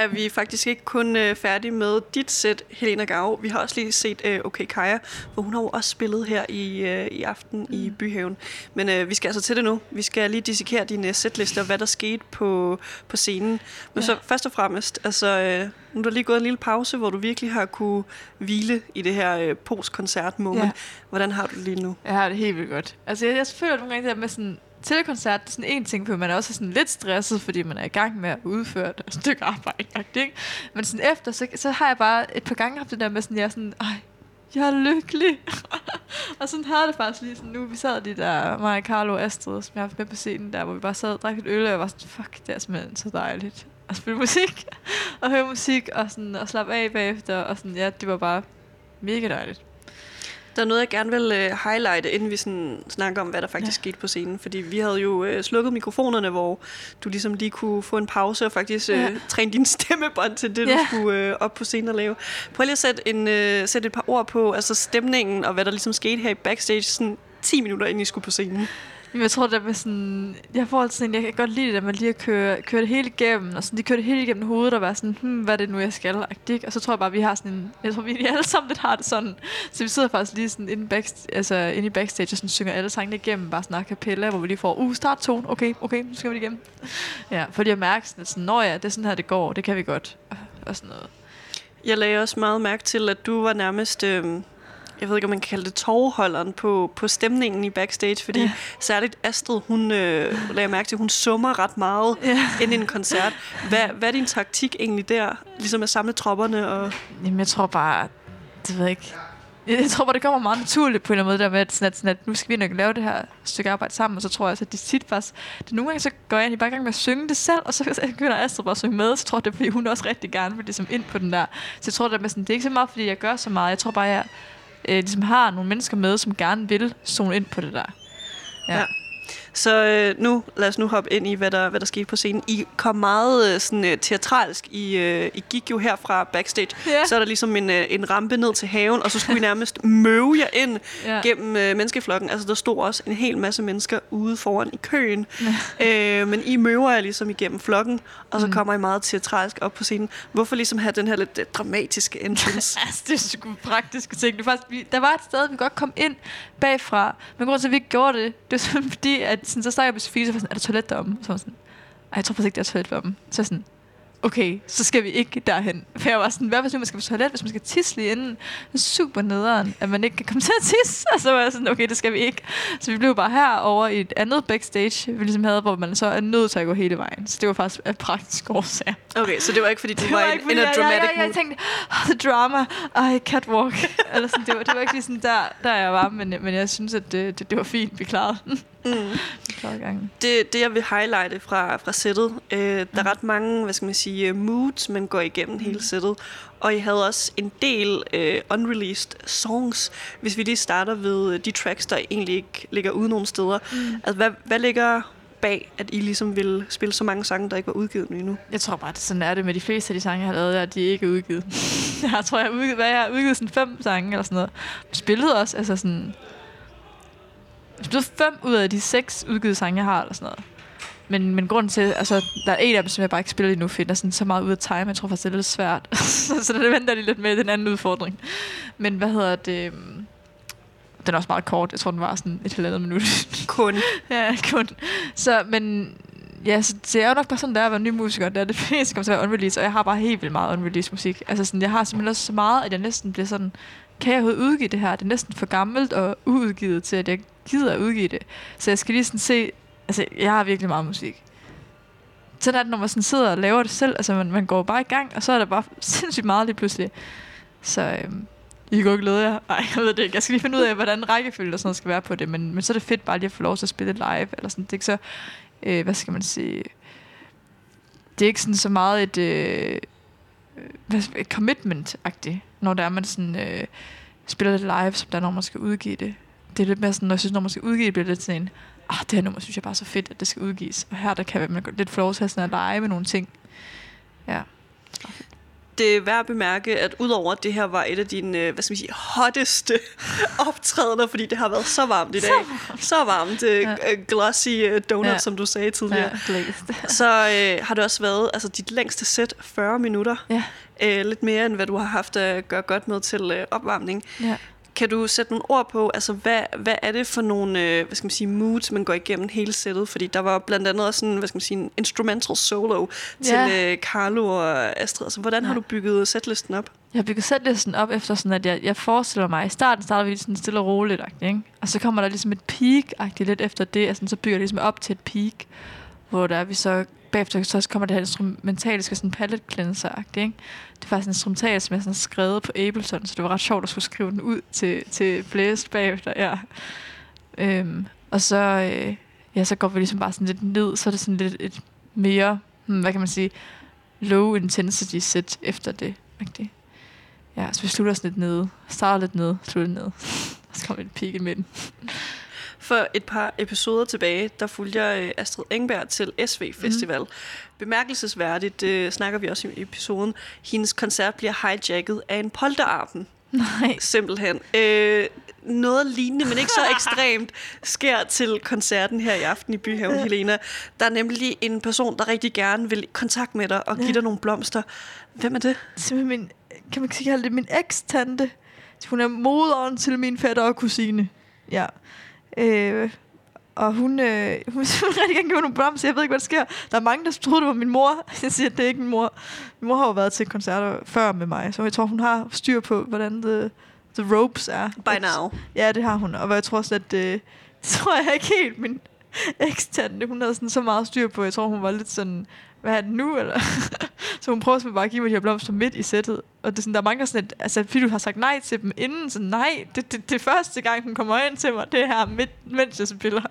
A: er vi faktisk ikke kun øh, færdige med dit sæt, Helena Gau. Vi har også lige set øh, OK Kaja, for hun har jo også spillet her i, øh, i aften mm. i Byhaven. Men øh, vi skal altså til det nu. Vi skal lige dissekere din øh, sætliste og hvad der skete på, på scenen. Men. Ja. så først og fremmest, altså, øh, nu er der lige gået en lille pause, hvor du virkelig har kunne hvile i det her øh, post-koncert-moment.
B: Ja.
A: Hvordan har du det lige nu?
B: Jeg har det helt vildt godt. Altså, jeg, jeg føler nogle gange det der med sådan... Til koncert, det er sådan en ting på, man er også sådan lidt stresset, fordi man er i gang med at udføre et stykke arbejde. Ikke? Men sådan efter, så, så har jeg bare et par gange haft det der med sådan, jeg er sådan, ej, jeg er lykkelig. (laughs) og sådan havde det faktisk lige sådan nu. Vi sad de der, mig, Carlo og Astrid, som jeg har haft med på scenen der, hvor vi bare sad og drak et øl, og jeg var sådan, fuck, det er simpelthen så dejligt at spille musik. (laughs) og høre musik, og, sådan, og slappe af bagefter, og sådan, ja, det var bare mega dejligt.
A: Der er noget, jeg gerne vil øh, highlighte, inden vi sådan snakker om, hvad der faktisk ja. skete på scenen. Fordi vi havde jo øh, slukket mikrofonerne, hvor du ligesom lige kunne få en pause og faktisk øh,
B: Ja.
A: træne din (laughs) stemmebånd til det, du
B: Ja.
A: skulle øh, op på scenen og lave. Prøv lige at sætte, en, øh, sætte et par ord på altså stemningen og hvad der ligesom skete her i backstage, sådan 10 minutter inden I skulle på scenen.
B: Men jeg tror, det med sådan... Jeg får altid sådan, jeg kan godt lide det, at man lige at køre, køre det hele igennem, og sådan, de kører det hele igennem hovedet, og være sådan, hmm, hvad er det nu, jeg skal? Og så tror jeg bare, vi har sådan en... Jeg tror, vi (laughs) alle sammen lidt har det sådan. Så vi sidder faktisk lige sådan inde, back, altså, inde i backstage og sådan, synger alle sangene igennem, bare sådan a cappella, hvor vi lige får, uh, start tone, okay, okay, nu skal vi det igennem. (laughs) Ja, for lige at mærke sådan, at sådan, Nå ja, det er sådan her, det går, det kan vi godt. Og sådan noget.
A: Jeg lagde også meget mærke til, at du var nærmest... Øh, jeg ved ikke, om man kan kalde det tovholderen på, på stemningen i backstage, fordi ja. Særligt Astrid, hun øh, lagde mærke til, hun summer ret meget
B: Ja.
A: inden en koncert. Hvad, hvad er din taktik egentlig der? Ligesom at samle tropperne og...
B: Jamen, jeg tror bare, det ved jeg ikke. Jeg tror bare, det kommer meget naturligt på en eller anden måde, der med, at, sådan at, sådan at nu skal vi nok lave det her stykke arbejde sammen, og så tror jeg også, at de tit faktisk, det nogle gange så går jeg egentlig bare i gang med at synge det selv, og så (laughs) så begynder Astrid bare at synge med, så tror jeg, det er, fordi hun også rigtig gerne vil ligesom ind på den der. Så jeg tror, det er, med sådan, det er ikke så meget, fordi jeg gør så meget. Jeg tror bare, jeg øh, ligesom har nogle mennesker med, som gerne vil zone ind på det der. Ja.
A: Ja. Så øh, nu, lad os nu hoppe ind i, hvad der, hvad der skete på scenen. I kom meget øh, sådan, øh, teatralsk. I, øh, I gik jo her fra backstage.
B: Ja.
A: Så er der ligesom en, øh, en rampe ned til haven, og så skulle I nærmest (laughs) møve jer ind
B: Ja.
A: gennem øh, menneskeflokken. Altså, der stod også en hel masse mennesker ude foran i køen. (laughs) øh, men I møver jer ligesom igennem flokken, og så
B: Mm.
A: kommer I meget teatralsk op på scenen. Hvorfor ligesom have den her lidt øh, dramatiske entrance? (laughs)
B: Altså, det er sgu praktiske ting. Det er faktisk, vi, der var et sted, vi godt kom ind bagfra. Men grund til, at vi ikke gjorde det, det var simpelthen fordi, at sådan, så snakkede jeg med Sofie, så var sådan, er der toilet deromme? Så var sådan, Ej, jeg tror faktisk ikke, der er toilet deromme. Så sådan, okay, så skal vi ikke derhen. For jeg var sådan, hvad hvis man skal på toilet, hvis man skal tisse lige inden? Det er super nederen, at man ikke kan komme (laughs) til at tisse. Og så var jeg sådan, okay, det skal vi ikke. Så vi blev bare herover i et andet backstage, vi ligesom havde, hvor man så er nødt til at gå hele vejen. Så det var faktisk af praktisk årsager.
A: Okay, så det var ikke, fordi du (laughs)
B: Det
A: var,
B: var ikke,
A: en, a
B: jeg,
A: dramatic
B: jeg, jeg, jeg tænkte, oh, the drama, ej, catwalk. (laughs) Eller sådan, det, var, det var ikke lige sådan der, der jeg var, men, men jeg synes, at det, det, det var fint, vi klarede den.
A: Mm.
B: gangen.
A: det, det, jeg vil highlighte fra, fra sættet, øh, der er ret mange, hvad skal man sige, øh, moods, man går igennem mm. hele sættet. Og I havde også en del øh, unreleased songs, hvis vi lige starter ved øh, de tracks, der egentlig ikke ligger ude nogen steder. Mm. Altså, hvad, hvad ligger bag, at I ligesom ville spille så mange sange, der ikke var udgivet endnu?
B: Jeg tror bare, at sådan er det med de fleste af de sange, jeg har lavet, at de ikke er udgivet. (laughs) jeg tror, jeg har udgivet, hvad, jeg har udgivet sådan fem sange eller sådan noget. Spillet også, altså sådan... Jeg spillede fem ud af de seks udgivet sange, jeg har, eller sådan noget. Men, men grunden til, altså, der er en af dem, som jeg bare ikke spiller endnu, finder sådan så meget ud af time. Jeg tror faktisk, det er lidt svært. så, (laughs) så det venter de lidt med den anden udfordring. Men hvad hedder det? øhm, Den er også meget kort. Jeg tror, den var sådan et halvandet minut.
A: Kun. (laughs)
B: ja, kun. Så, men ja, så det er jo nok bare sådan, der at være ny musiker. Det er det fleste kommer til at være unreleased, og jeg har bare helt vildt meget unreleased musik. Altså sådan, jeg har simpelthen også så meget, at jeg næsten bliver sådan, kan jeg overhovedet udgive det her? Det er næsten for gammelt og uudgivet til, at jeg gider at udgive det. Så jeg skal lige sådan se, altså jeg har virkelig meget musik. Sådan er det, når man sådan sidder og laver det selv. Altså man, man går bare i gang, og så er der bare (laughs) sindssygt meget lige pludselig. Så øhm, I kan godt glæde jer. Ej, jeg ved det ikke. Jeg skal lige finde ud af, hvordan rækkefølge og sådan noget skal være på det. Men, men så er det fedt bare lige at få lov til at spille live. Eller sådan. Det er ikke så, øh, hvad skal man sige... Det er ikke sådan så meget et, øh, et commitment-agtigt, når der er, man sådan, øh, spiller det live, som der når man skal udgive det. Det er lidt mere sådan, når jeg synes, når man skal udgive det, bliver lidt sådan en, ah, det her nummer synes jeg bare er så fedt, at det skal udgives. Og her der kan man lidt få lov til at, sådan at lege med nogle ting. Ja.
A: Det er værd at bemærke, at udover at det her var et af dine, øh, hvad skal man sige, hotteste (laughs) optrædener, fordi det har været så varmt i dag. Så varmt. Øh,
B: Ja.
A: ja. glossy øh, donut,
B: Ja.
A: som du sagde tidligere.
B: Ja. (laughs)
A: Så øh, har det også været altså, dit længste sæt, 40 minutter.
B: Ja.
A: Øh, lidt mere, end hvad du har haft at gøre godt med til øh, opvarmning.
B: ja.
A: Kan du sætte nogle ord på, altså hvad, hvad er det for nogle, øh, hvad skal man sige, moods, man går igennem hele sættet? Fordi der var blandt andet også en, hvad skal man sige, en instrumental solo til
B: Ja.
A: øh, Carlo og Astrid. Altså, hvordan har
B: Ja.
A: du bygget setlisten op?
B: Jeg har bygget sætlisten op efter sådan, at jeg, jeg forestiller mig, i starten starter vi sådan stille og roligt, ikke? og så kommer der ligesom et peak lidt efter det, altså så bygger jeg ligesom op til et peak, hvor der er vi så bagefter så kommer det her instrumentaliske sådan palette cleanser ikke? Det er faktisk en instrumental, som jeg sådan skrevet på Ableton, så det var ret sjovt at skulle skrive den ud til, til Blæst bagefter, ja. Øhm, og så, øh, ja, så går vi ligesom bare sådan lidt ned, så er det sådan lidt et mere, hmm, hvad kan man sige, low intensity set efter det, rigtigt. Ja, så vi slutter sådan lidt nede. Starter lidt nede, slutter ned. (laughs) Og så kommer et peak i midten.
A: For et par episoder tilbage, der fulgte jeg øh, Astrid Engberg til SV Festival. Mm. Bemærkelsesværdigt øh, snakker vi også i episoden. Hendes koncert bliver hijacket af en polterarten.
B: Nej.
A: Simpelthen. Øh, noget lignende, men ikke så ekstremt, sker til koncerten her i aften i Byhaven, ja. Helena. Der er nemlig en person, der rigtig gerne vil kontakt med dig og give
B: Ja.
A: dig nogle blomster. Hvem er det?
B: Simpelthen min, kan man sige, kalde det min eks-tante. Hun er moderen til min fætter og kusine. Ja. Øh, og hun, øh, (laughs) hun simpelthen rigtig gerne give nogle blomster. Jeg ved ikke, hvad der sker. Der er mange, der troede, det var min mor. (laughs) Jeg siger, at det er ikke min mor. Min mor har jo været til koncerter før med mig, så jeg tror, hun har styr på, hvordan the, the ropes er.
A: By now.
B: Ja, det har hun. Og jeg tror også, at øh, (laughs) det tror jeg ikke helt, min ekstante, hun havde sådan så meget styr på. Jeg tror, hun var lidt sådan, hvad er det nu? Eller? (laughs) så hun prøver simpelthen bare at give mig de her blomster midt i sættet. Og det er sådan, der er mange, der sådan, at, altså, fordi du har sagt nej til dem inden, så nej, det, det, det er første gang, hun kommer ind til mig, det her, midt, mens jeg spiller.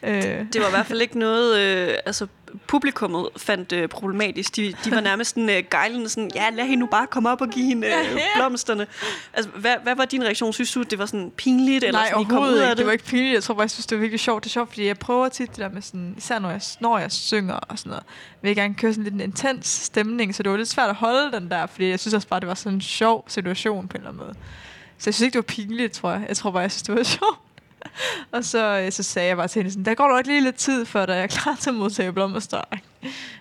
B: det, (laughs) øh.
A: Det var i hvert fald ikke noget, øh, altså publikummet fandt øh, problematisk. De, de var nærmest sådan øh, gejlende, sådan, ja, lad hende nu bare komme op og give hende øh, blomsterne. Altså, hvad, hvad var din reaktion? Synes du, det var sådan pinligt, eller
B: Nej,
A: sådan, kom ud
B: overhovedet
A: af
B: ikke.
A: det?
B: Det var ikke pinligt. Jeg tror bare, jeg synes, det var virkelig sjovt. Det er sjovt, fordi jeg prøver tit det der med sådan, især når jeg, når jeg synger og sådan noget, vil jeg gerne køre sådan lidt en intens stemning, så det var lidt svært at holde den der, fordi jeg synes også bare, det var sådan en sjov situation på en eller anden måde. Så jeg synes ikke, det var pinligt, tror jeg. Jeg tror bare, jeg synes, det var (laughs) sjovt. (laughs) og så, øh, så sagde jeg bare til hende sådan, der går nok lige lidt tid, før jeg er klar til at modtage blomster.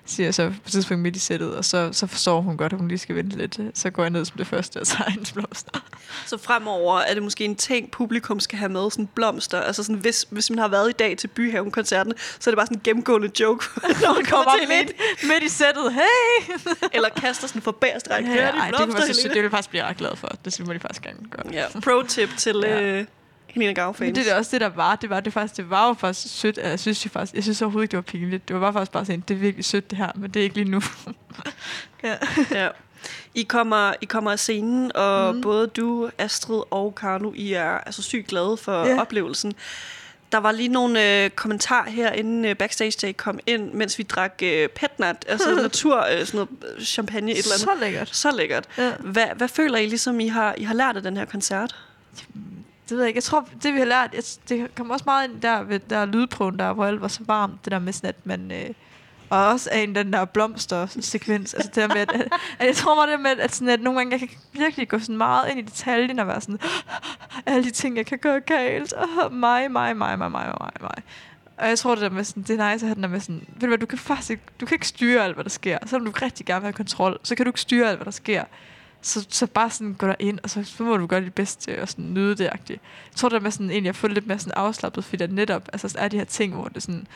B: Siger jeg så på et tidspunkt midt i sættet, og så, så forstår hun godt, at hun lige skal vente lidt. Så går jeg ned som det første og tager (laughs) hendes blomster.
A: Så fremover er det måske en ting, publikum skal have med, sådan blomster. Altså sådan, hvis, hvis man har været i dag til Byhaven-koncerten, så er det bare sådan en gennemgående joke, (laughs) når man kommer til
B: midt,
A: midt.
B: i sættet. Hey!
A: Eller kaster sådan for bagerst række.
B: Ja,
A: Ja,
B: ej,
A: de
B: det, man, så, det vil jeg faktisk blive ret glad for. Det må de faktisk gerne gøre.
A: Ja, pro-tip til
B: Ja.
A: øh, Helena Gav
B: Men
A: fans.
B: det er også det, der var. Det var, det faktisk, det var jo faktisk sødt. Jeg synes, jeg, faktisk, jeg synes overhovedet ikke, det var pinligt. Det var bare faktisk bare sådan, det er virkelig sødt det her, men det er ikke lige nu. (laughs) ja.
A: Ja. I kommer, I kommer af scenen, og mm. både du, Astrid og Carlo, I er altså sygt glade for yeah. oplevelsen. Der var lige nogle øh, kommentarer her inden øh, backstage day kom ind, mens vi drak øh, petnat, altså (laughs) natur, øh, sådan noget øh, champagne, et eller andet.
B: Så lækkert.
A: Så lækkert.
B: Ja.
A: Hvad, hvad føler I ligesom, I har, I har lært af den her koncert?
B: Det ved jeg ikke. Jeg tror, det vi har lært, jeg, det kommer også meget ind der ved der lydprøven, der hvor alt var så varmt. Det der med sådan, at man... Øh, og også af en den der blomstersekvens. altså det der med, at, at, jeg tror mig det med, at, sådan, at nogle gange jeg kan virkelig gå sådan meget ind i detaljen og være sådan, alle de ting, jeg kan gøre galt. Oh, mig, mig, mig, mig, mig, mig, mig. Og jeg tror det der med sådan, det er nice at have den der med sådan, ved du hvad, du kan faktisk ikke, du kan ikke styre alt, hvad der sker. Selvom du rigtig gerne vil have kontrol, så kan du ikke styre alt, hvad der sker. Så, så bare sådan gå der ind og så, så må du gøre dit bedste og sådan nyde det -agtigt. Jeg tror der med sådan egentlig få det lidt mere sådan afslappet, fordi der netop altså, er de her ting, hvor det sådan,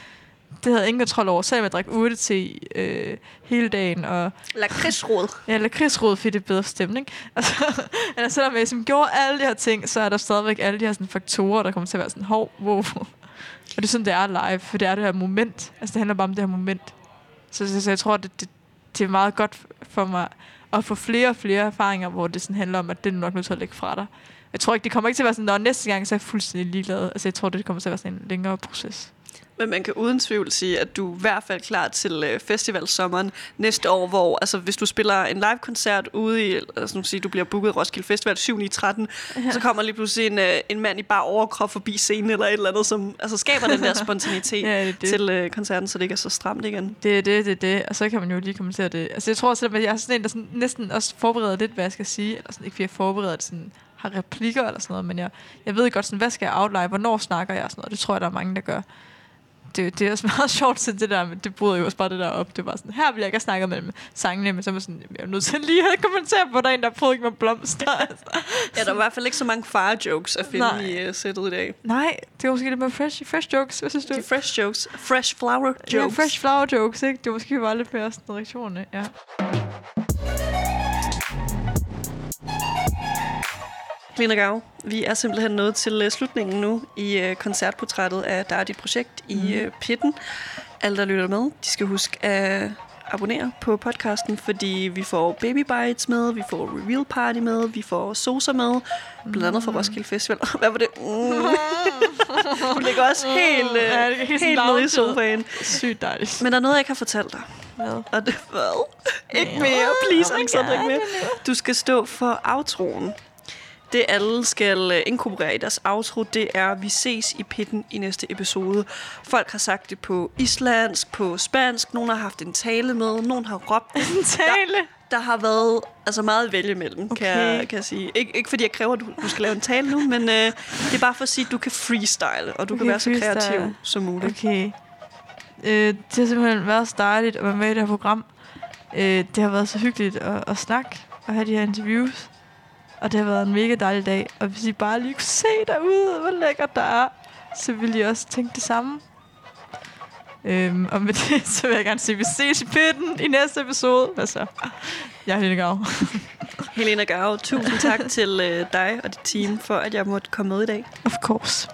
B: det havde jeg ingen kontrol over, selvom jeg drak urte til øh, hele dagen, og
A: Lakridsråd.
B: Ja, krigsråd, fordi det er bedre stemning. (laughs) Altså, eller selvom jeg som gjorde alle de her ting, så er der stadigvæk alle de her sådan, faktorer, der kommer til at være sådan, hov, wow. Og det er sådan, det er live, for det er det her moment. Altså, det handler bare om det her moment. Så, så, så jeg tror, det, det, det er meget godt for mig at få flere og flere erfaringer, hvor det sådan handler om, at det er nok nødt til at lægge fra dig. Jeg tror ikke, det kommer ikke til at være sådan, når næste gang, så er jeg fuldstændig ligeglad. Altså, jeg tror, det kommer til at være sådan en længere proces.
A: Men man kan uden tvivl sige, at du er i hvert fald klar til øh, festivalsommeren næste år, hvor altså, hvis du spiller en live-koncert ude i, altså, nu siger, du bliver booket Roskilde Festival 7. i 13, ja. så kommer lige pludselig en, øh, en mand i bare overkrop forbi scenen eller et eller andet, som altså, skaber den der spontanitet (laughs)
B: Ja, det det.
A: til øh, koncerten, så det ikke er så stramt igen.
B: Det er det, det er det. Og så kan man jo lige kommentere det. Altså jeg tror også, at jeg er sådan en, der sådan, næsten også forbereder lidt, hvad jeg skal sige. Eller sådan, ikke fordi jeg forbereder det sådan, har replikker eller sådan noget, men jeg, jeg ved godt, sådan, hvad skal jeg outline, hvornår snakker jeg og sådan noget. Det tror jeg, der er mange, der gør. Det, det er også (laughs) meget sjovt, så det der, men det bryder jo også bare det der op. Det var sådan, her vil jeg ikke have snakket mellem sangene, men så var sådan, jeg er nødt til lige at kommentere på, der er en, der prøvede ikke med blomster. Altså. (laughs)
A: Ja, der er i hvert fald ikke så mange fire jokes at finde
B: Nej.
A: i uh, sættet i dag.
B: Nej, det var måske lidt mere fresh, fresh jokes, hvad synes du?
A: De fresh jokes. Fresh flower jokes.
B: Ja, fresh flower jokes, ikke? Det var måske bare lidt mere sådan reaktionerne, ja.
A: Lena Gav, vi er simpelthen nået til uh, slutningen nu i uh, koncertportrættet af Der er dit projekt i uh, Pitten. Alle, der lytter med, de skal huske at abonnere på podcasten, fordi vi får Baby Bites med, vi får Reveal Party med, vi får Sosa med, blandt andet fra Roskilde Festival. (laughs) Hvad var det? Mm. (laughs) Hun ligger også helt,
B: Ja, det helt
A: helt, nede i sofaen.
B: Sygt dejligt.
A: Men der er noget, jeg ikke har fortalt dig.
B: Hvad?
A: Og det hvad? Ikke mere. Please,
B: Oh
A: Alexander, ikke mere. Du skal stå for outroen. Det alle skal øh, inkorporere i deres outro, det er, vi ses i pitten i næste episode. Folk har sagt det på islandsk, på spansk, nogen har haft en tale med, nogen har råbt.
B: En (laughs) tale.
A: Der har været altså meget at vælge mellem, okay. kan, jeg, kan jeg sige. Ik- ikke fordi jeg kræver, at du, du skal lave en tale nu, men øh, det er bare for at sige, at du kan freestyle, og du
B: Okay,
A: kan være så
B: freestyle.
A: kreativ som muligt.
B: Okay. Øh, det har simpelthen været så dejligt at være med i det her program. Øh, det har været så hyggeligt at, at snakke og have de her interviews. Og det har været en mega dejlig dag. Og hvis I bare lige kunne se derude, hvor lækkert der er, så ville I også tænke det samme. Øhm, og med det, så vil jeg gerne sige, at vi ses i pitten i næste episode. Altså, jeg er Helene Gav.
A: Helena Gav, tusind tak til øh, dig og dit team for, at jeg måtte komme med i dag.
B: Of course.